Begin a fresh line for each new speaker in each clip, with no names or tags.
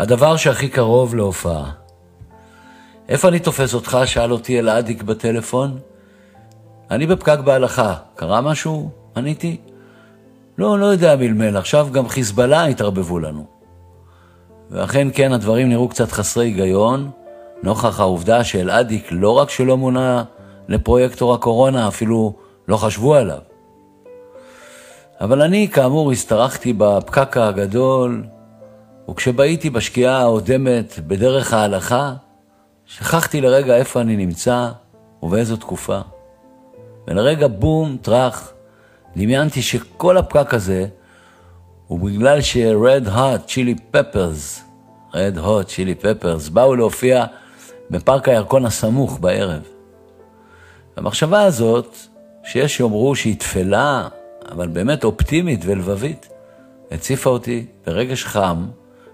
הדבר שהכי קרוב להופעה. איפה אני תופס אותך? שאל אותי אלעדיק בטלפון. אני בפקק בהלכה. קרה משהו? עניתי. לא, לא יודע מלמל, עכשיו גם חיזבאללה התערבבו לנו. ואכן כן, הדברים נראו קצת חסרי היגיון, נוכח העובדה שאלעדיק לא רק שלא מונה לפרויקטור הקורונה, אפילו לא חשבו עליו. אבל אני, כאמור, השתרכתי בפקק הגדול, וכשבהיתי בשקיעה האודמת בדרך ההלכה, שכחתי לרגע איפה אני נמצא ובאיזו תקופה. ולרגע בום, טראח, דמיינתי שכל הפקק הזה הוא בגלל ש-Red Hot Chili Peppers, Red Hot Chili Peppers, באו להופיע בפארק הירקון הסמוך בערב. המחשבה הזאת, שיש שיאמרו שהיא תפלה, אבל באמת אופטימית ולבבית, הציפה אותי ברגש חם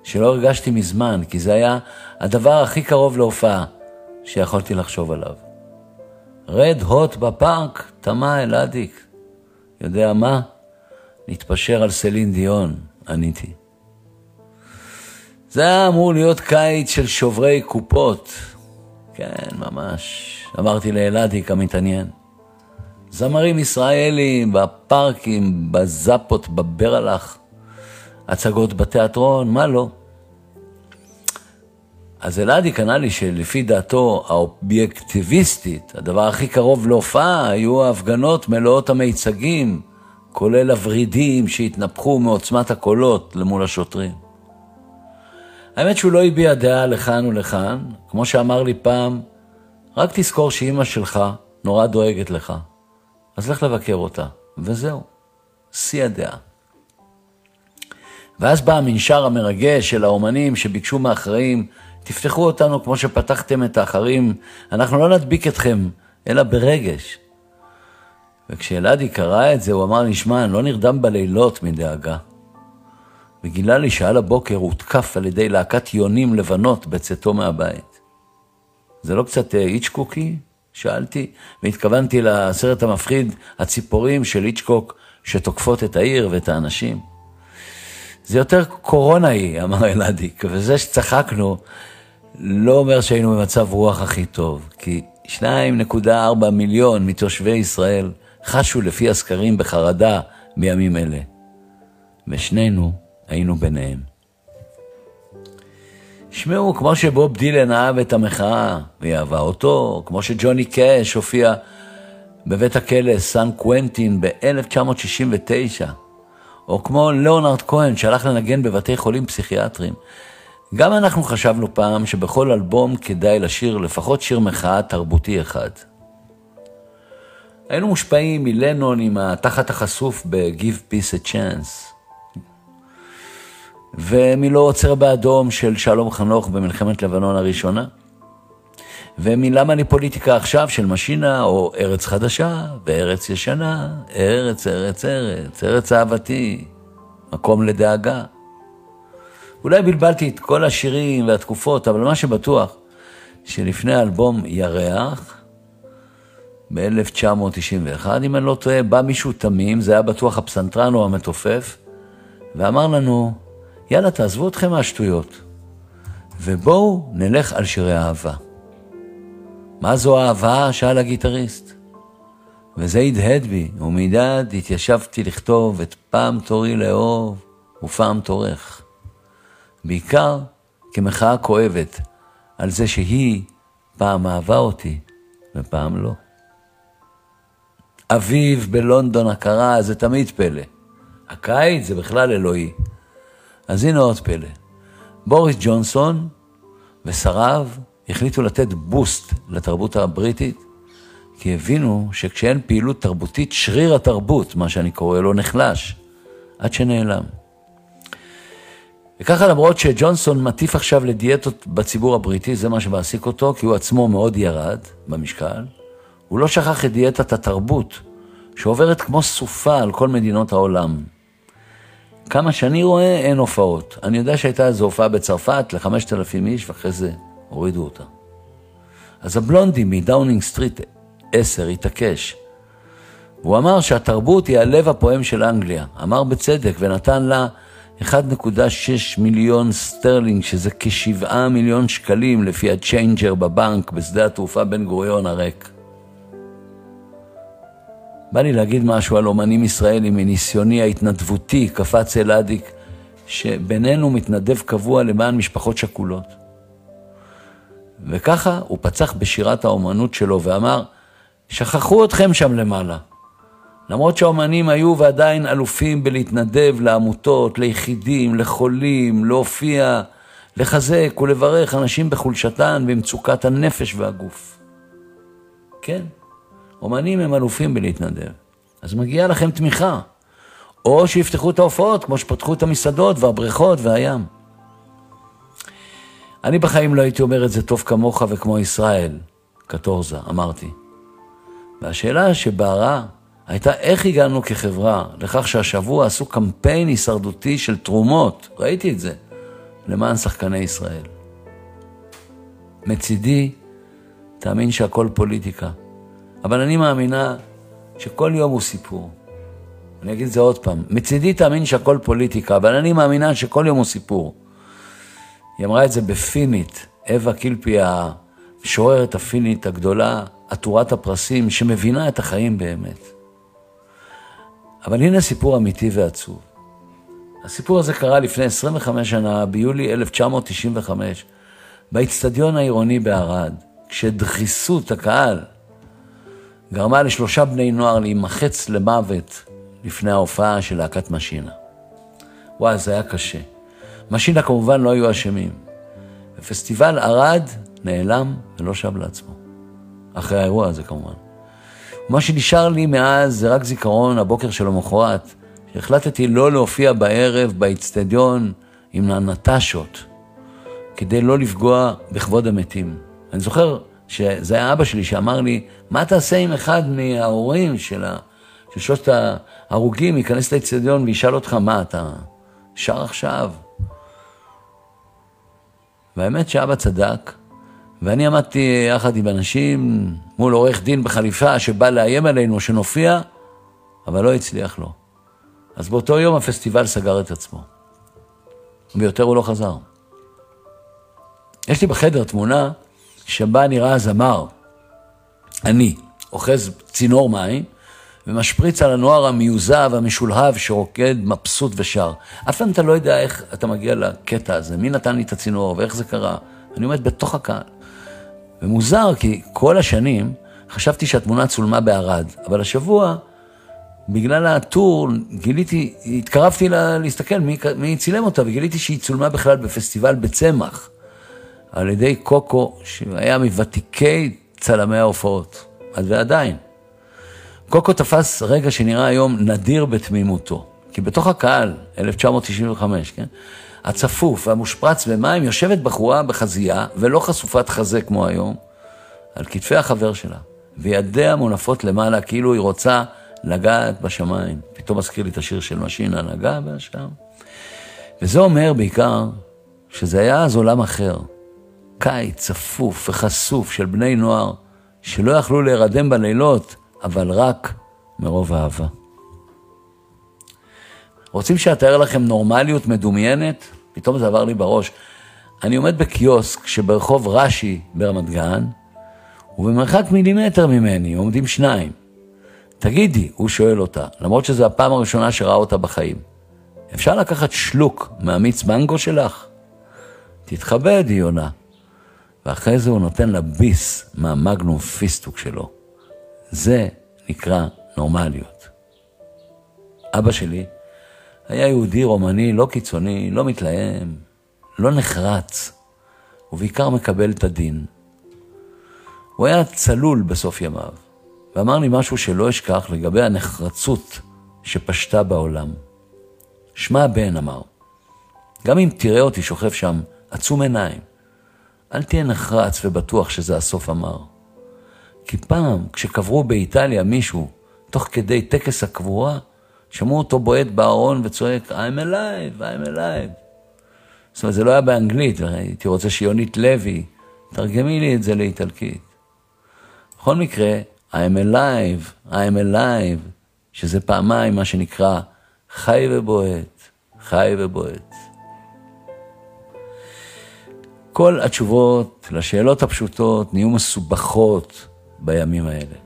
שלא הרגשתי מזמן, כי זה היה הדבר הכי קרוב להופעה שיכולתי לחשוב עליו. רד הוט בפארק, תמה אלעדיק. יודע מה? נתפשר על סלין דיון, עניתי. זה היה אמור להיות קיץ של שוברי קופות. כן, ממש. אמרתי לאלעדיק המתעניין. זמרים ישראלים, בפארקים, בזאפות, בברלח, הצגות בתיאטרון, מה לא? אז אלעדיק ענה לי שלפי דעתו האובייקטיביסטית, הדבר הכי קרוב להופעה היו ההפגנות מלאות המיצגים, כולל הוורידים שהתנפחו מעוצמת הקולות למול השוטרים. האמת שהוא לא הביע דעה לכאן ולכאן, כמו שאמר לי פעם, רק תזכור שאימא שלך נורא דואגת לך, אז לך לבקר אותה, וזהו, שיא הדעה. ואז בא המנשר המרגש של האומנים שביקשו מאחראים תפתחו אותנו כמו שפתחתם את האחרים, אנחנו לא נדביק אתכם, אלא ברגש. וכשאלעדי קרא את זה, הוא אמר לי, שמע, אני לא נרדם בלילות מדאגה. וגילה לי שעל הבוקר הותקף על ידי להקת יונים לבנות בצאתו מהבית. זה לא קצת אה, איצ'קוקי? שאלתי, והתכוונתי לסרט המפחיד, הציפורים של איצ'קוק שתוקפות את העיר ואת האנשים. זה יותר קורונה היא, אמר אלעדיק, וזה שצחקנו, לא אומר שהיינו במצב רוח הכי טוב, כי 2.4 מיליון מתושבי ישראל חשו לפי הסקרים בחרדה בימים אלה, ושנינו היינו ביניהם. שמעו, כמו שבוב דילן אהב את המחאה, והיא אהבה אותו, כמו שג'וני קאש הופיע בבית הכלא סן קוונטין ב-1969, או כמו ליאונרד כהן שהלך לנגן בבתי חולים פסיכיאטריים. גם אנחנו חשבנו פעם שבכל אלבום כדאי לשיר לפחות שיר מחאה תרבותי אחד. היינו מושפעים מלנון עם התחת החשוף ב-Give Peace a Chance, ומלא עוצר באדום של שלום חנוך במלחמת לבנון הראשונה, ומלמה אני פוליטיקה עכשיו של משינה, או ארץ חדשה וארץ ישנה, ארץ, ארץ, ארץ, ארץ אהבתי, מקום לדאגה. אולי בלבלתי את כל השירים והתקופות, אבל מה שבטוח, שלפני האלבום ירח, ב-1991, אם אני לא טועה, בא מישהו תמים, זה היה בטוח הפסנתרן או המתופף, ואמר לנו, יאללה, תעזבו אתכם מהשטויות, ובואו נלך על שירי אהבה. מה זו אהבה? שאל הגיטריסט. וזה הדהד בי, ומידד התיישבתי לכתוב את פעם תורי לאהוב ופעם תורך. בעיקר כמחאה כואבת על זה שהיא פעם אהבה אותי ופעם לא. אביב בלונדון הקרה זה תמיד פלא. הקיץ זה בכלל אלוהי. אז הנה עוד פלא. בוריס ג'ונסון ושריו החליטו לתת בוסט לתרבות הבריטית, כי הבינו שכשאין פעילות תרבותית, שריר התרבות, מה שאני קורא לו, נחלש, עד שנעלם. וככה למרות שג'ונסון מטיף עכשיו לדיאטות בציבור הבריטי, זה מה שמעסיק אותו, כי הוא עצמו מאוד ירד במשקל, הוא לא שכח את דיאטת התרבות, שעוברת כמו סופה על כל מדינות העולם. כמה שאני רואה, אין הופעות. אני יודע שהייתה איזו הופעה בצרפת לחמשת אלפים איש, ואחרי זה הורידו אותה. אז הבלונדי מדאונינג סטריט 10 התעקש. הוא אמר שהתרבות היא הלב הפועם של אנגליה. אמר בצדק ונתן לה 1.6 מיליון סטרלינג, שזה כשבעה מיליון שקלים לפי הצ'יינג'ר בבנק בשדה התעופה בן גוריון הריק. בא לי להגיד משהו על אומנים ישראלים מניסיוני ההתנדבותי, קפץ אלאדיק, שבינינו מתנדב קבוע למען משפחות שכולות. וככה הוא פצח בשירת האומנות שלו ואמר, שכחו אתכם שם למעלה. למרות שהאומנים היו ועדיין אלופים בלהתנדב לעמותות, ליחידים, לחולים, להופיע, לחזק ולברך אנשים בחולשתן, במצוקת הנפש והגוף. כן, אומנים הם אלופים בלהתנדב. אז מגיעה לכם תמיכה. או שיפתחו את ההופעות, כמו שפתחו את המסעדות והבריכות והים. אני בחיים לא הייתי אומר את זה טוב כמוך וכמו ישראל, קטורזה, אמרתי. והשאלה שבערה הייתה איך הגענו כחברה לכך שהשבוע עשו קמפיין הישרדותי של תרומות, ראיתי את זה, למען שחקני ישראל. מצידי, תאמין שהכל פוליטיקה, אבל אני מאמינה שכל יום הוא סיפור. אני אגיד את זה עוד פעם, מצידי תאמין שהכל פוליטיקה, אבל אני מאמינה שכל יום הוא סיפור. היא אמרה את זה בפינית, אווה קילפי, המשוררת הפינית הגדולה, עטורת הפרסים, שמבינה את החיים באמת. אבל הנה סיפור אמיתי ועצוב. הסיפור הזה קרה לפני 25 שנה, ביולי 1995, באיצטדיון העירוני בערד, כשדחיסות הקהל גרמה לשלושה בני נוער להימחץ למוות לפני ההופעה של להקת משינה. וואי, זה היה קשה. משינה כמובן לא היו אשמים. ופסטיבל ערד נעלם ולא שב לעצמו. אחרי האירוע הזה כמובן. מה שנשאר לי מאז זה רק זיכרון הבוקר של המחרת, שהחלטתי לא להופיע בערב באיצטדיון עם הנטשות, כדי לא לפגוע בכבוד המתים. אני זוכר שזה היה אבא שלי שאמר לי, מה תעשה אם אחד מההורים של, שלושת ההרוגים ייכנס לאיצטדיון וישאל אותך, מה אתה שר עכשיו? והאמת שאבא צדק, ואני עמדתי יחד עם אנשים מול עורך דין בחליפה שבא לאיים עלינו שנופיע, אבל לא הצליח לו. אז באותו יום הפסטיבל סגר את עצמו. ויותר הוא לא חזר. יש לי בחדר תמונה שבה נראה זמר, אני, אוחז צינור מים, ומשפריץ על הנוער המיוזע והמשולהב שרוקד מבסוט ושר. אף פעם אתה לא יודע איך אתה מגיע לקטע הזה, מי נתן לי את הצינור ואיך זה קרה. אני עומד בתוך הקהל. ומוזר, כי כל השנים חשבתי שהתמונה צולמה בערד, אבל השבוע, בגלל הטור, גיליתי, התקרבתי לה, להסתכל מי, מי צילם אותה, וגיליתי שהיא צולמה בכלל בפסטיבל בצמח, על ידי קוקו, שהיה מוותיקי צלמי ההופעות, אז ועדיין. קוקו תפס רגע שנראה היום נדיר בתמימותו, כי בתוך הקהל, 1995, כן? הצפוף והמושפרץ במים, יושבת בחורה בחזייה, ולא חשופת חזה כמו היום, על כתפי החבר שלה, וידיה מונפות למעלה כאילו היא רוצה לגעת בשמיים. פתאום מזכיר לי את השיר של משינה, נגע בשם. וזה אומר בעיקר שזה היה אז עולם אחר. קיץ צפוף וחשוף של בני נוער שלא יכלו להירדם בלילות, אבל רק מרוב אהבה. רוצים שאתאר לכם נורמליות מדומיינת? פתאום זה עבר לי בראש. אני עומד בקיוסק שברחוב רש"י ברמת גן, ובמרחק מילימטר ממני עומדים שניים. תגידי, הוא שואל אותה, למרות שזו הפעם הראשונה שראה אותה בחיים, אפשר לקחת שלוק מהמיץ מנגו שלך? תתכבד, היא עונה. ואחרי זה הוא נותן לה ביס מהמגנום פיסטוק שלו. זה נקרא נורמליות. אבא שלי היה יהודי רומני לא קיצוני, לא מתלהם, לא נחרץ, ובעיקר מקבל את הדין. הוא היה צלול בסוף ימיו, ואמר לי משהו שלא אשכח לגבי הנחרצות שפשטה בעולם. שמע בן, אמר, גם אם תראה אותי שוכב שם עצום עיניים, אל תהיה נחרץ ובטוח שזה הסוף המר. כי פעם, כשקברו באיטליה מישהו, תוך כדי טקס הקבורה, שמעו אותו בועט בארון וצועק, I'm alive, I'm alive. זאת אומרת, זה לא היה באנגלית, הייתי רוצה שיונית לוי, תרגמי לי את זה לאיטלקית. בכל מקרה, I'm alive, I'm alive, שזה פעמיים מה שנקרא חי ובועט, חי ובועט. כל התשובות לשאלות הפשוטות נהיו מסובכות בימים האלה.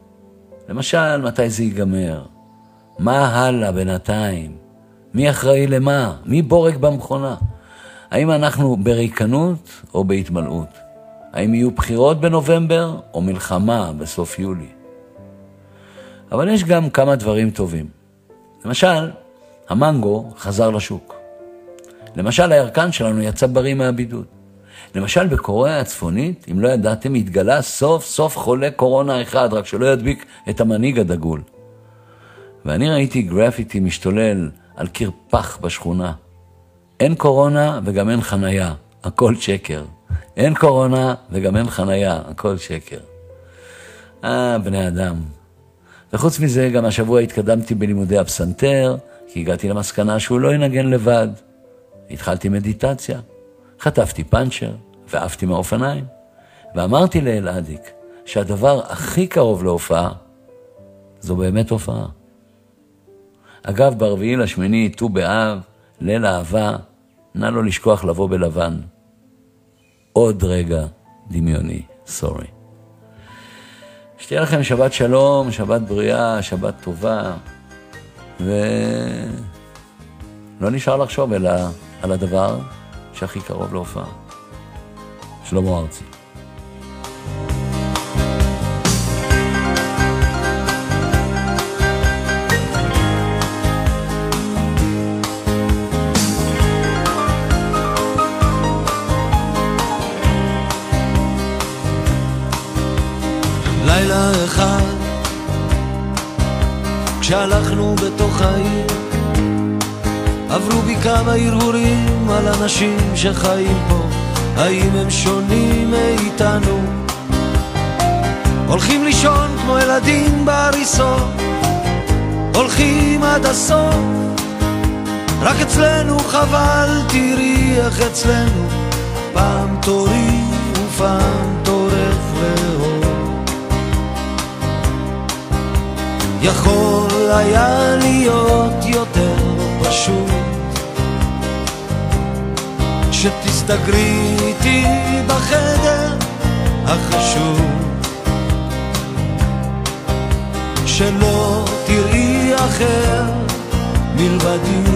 למשל, מתי זה ייגמר? מה הלאה בינתיים? מי אחראי למה? מי בורג במכונה? האם אנחנו בריקנות או בהתמלאות? האם יהיו בחירות בנובמבר או מלחמה בסוף יולי? אבל יש גם כמה דברים טובים. למשל, המנגו חזר לשוק. למשל, הירקן שלנו יצא בריא מהבידוד. למשל, בקוריאה הצפונית, אם לא ידעתם, התגלה סוף סוף חולה קורונה אחד, רק שלא ידביק את המנהיג הדגול. ואני ראיתי גרפיטי משתולל על קיר פח בשכונה. אין קורונה וגם אין חנייה, הכל שקר. אין קורונה וגם אין חנייה, הכל שקר. אה, בני אדם. וחוץ מזה, גם השבוע התקדמתי בלימודי הפסנתר, כי הגעתי למסקנה שהוא לא ינגן לבד. התחלתי מדיטציה, חטפתי פאנצ'ר ועפתי מהאופניים, ואמרתי לאלעדיק שהדבר הכי קרוב להופעה זו באמת הופעה. אגב, ברביעי לשמיני, ט"ו באב, ליל אהבה, נא לא לשכוח לבוא בלבן. עוד רגע דמיוני, סורי. שתהיה לכם שבת שלום, שבת בריאה, שבת טובה, ולא נשאר לחשוב אלא על הדבר שהכי קרוב להופעה. שלמה ארצי.
לילה אחד כשהלכנו בתוך העיר עברו בי כמה הרהורים על אנשים שחיים פה. האם הם שונים מאיתנו? הולכים לישון כמו ילדים בהריסות. הולכים עד הסוף. רק אצלנו חבל תראי איך אצלנו. פעם תורי ופעם תורך לאור יכול היה להיות שתסתגרי איתי בחדר החשוב. שלא תראי אחר מלבדי.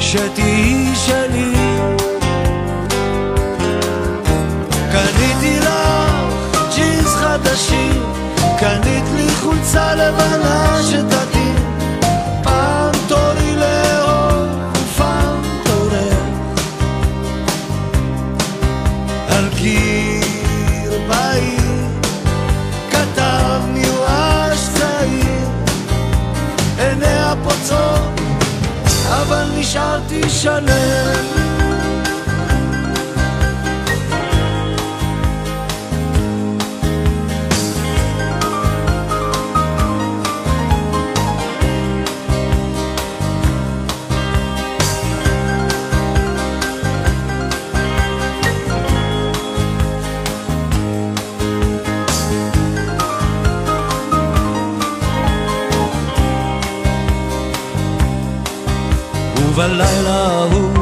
שתהיי שלי. קניתי לך ג'ינס חדשים קנית לי חולצה לבנה ובלילה ההוא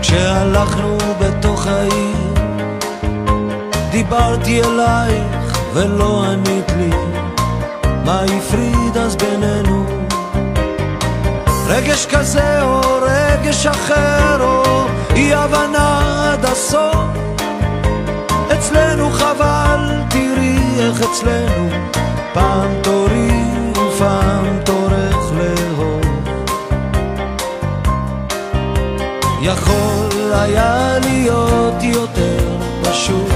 כשהלכנו בתוך העיר דיברתי אלייך ולא ענית לי מה הפריד אז בינינו? רגש כזה או רגש אחר או אי הבנה עד הסוף אצלנו חבל תראי איך אצלנו פעם תורי ופעם תורך יכול היה להיות יותר פשוט.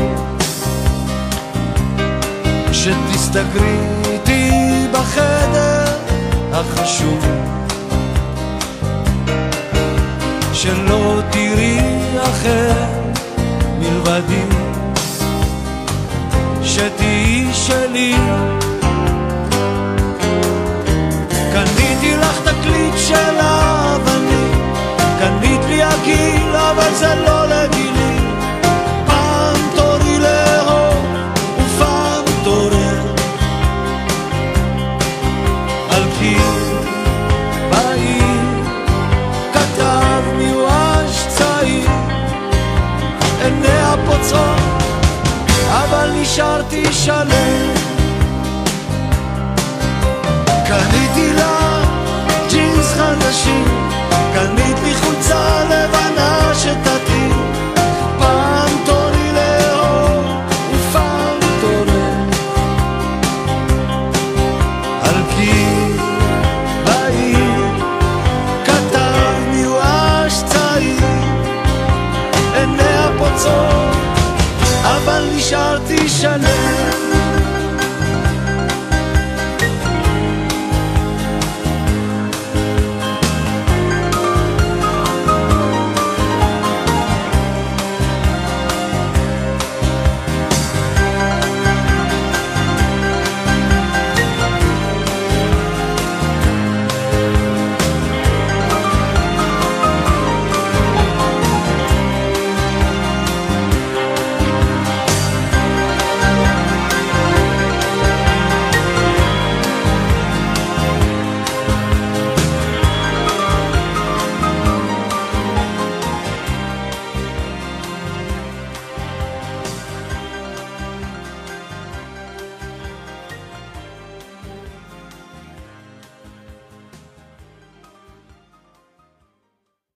שתסתגרי איתי בחדר החשוב שלא תראי אחר מלבדי. שתהיי שלי נשארתי שלם. קניתי לה ג'ינס חדשים, קנית לי חולצה לבנה שתתאים, פעם תורי לאור ופעם תורם. על קיר בעיר כתב מיואש צעיר, עיניה פוצעות, נשארתי שלם.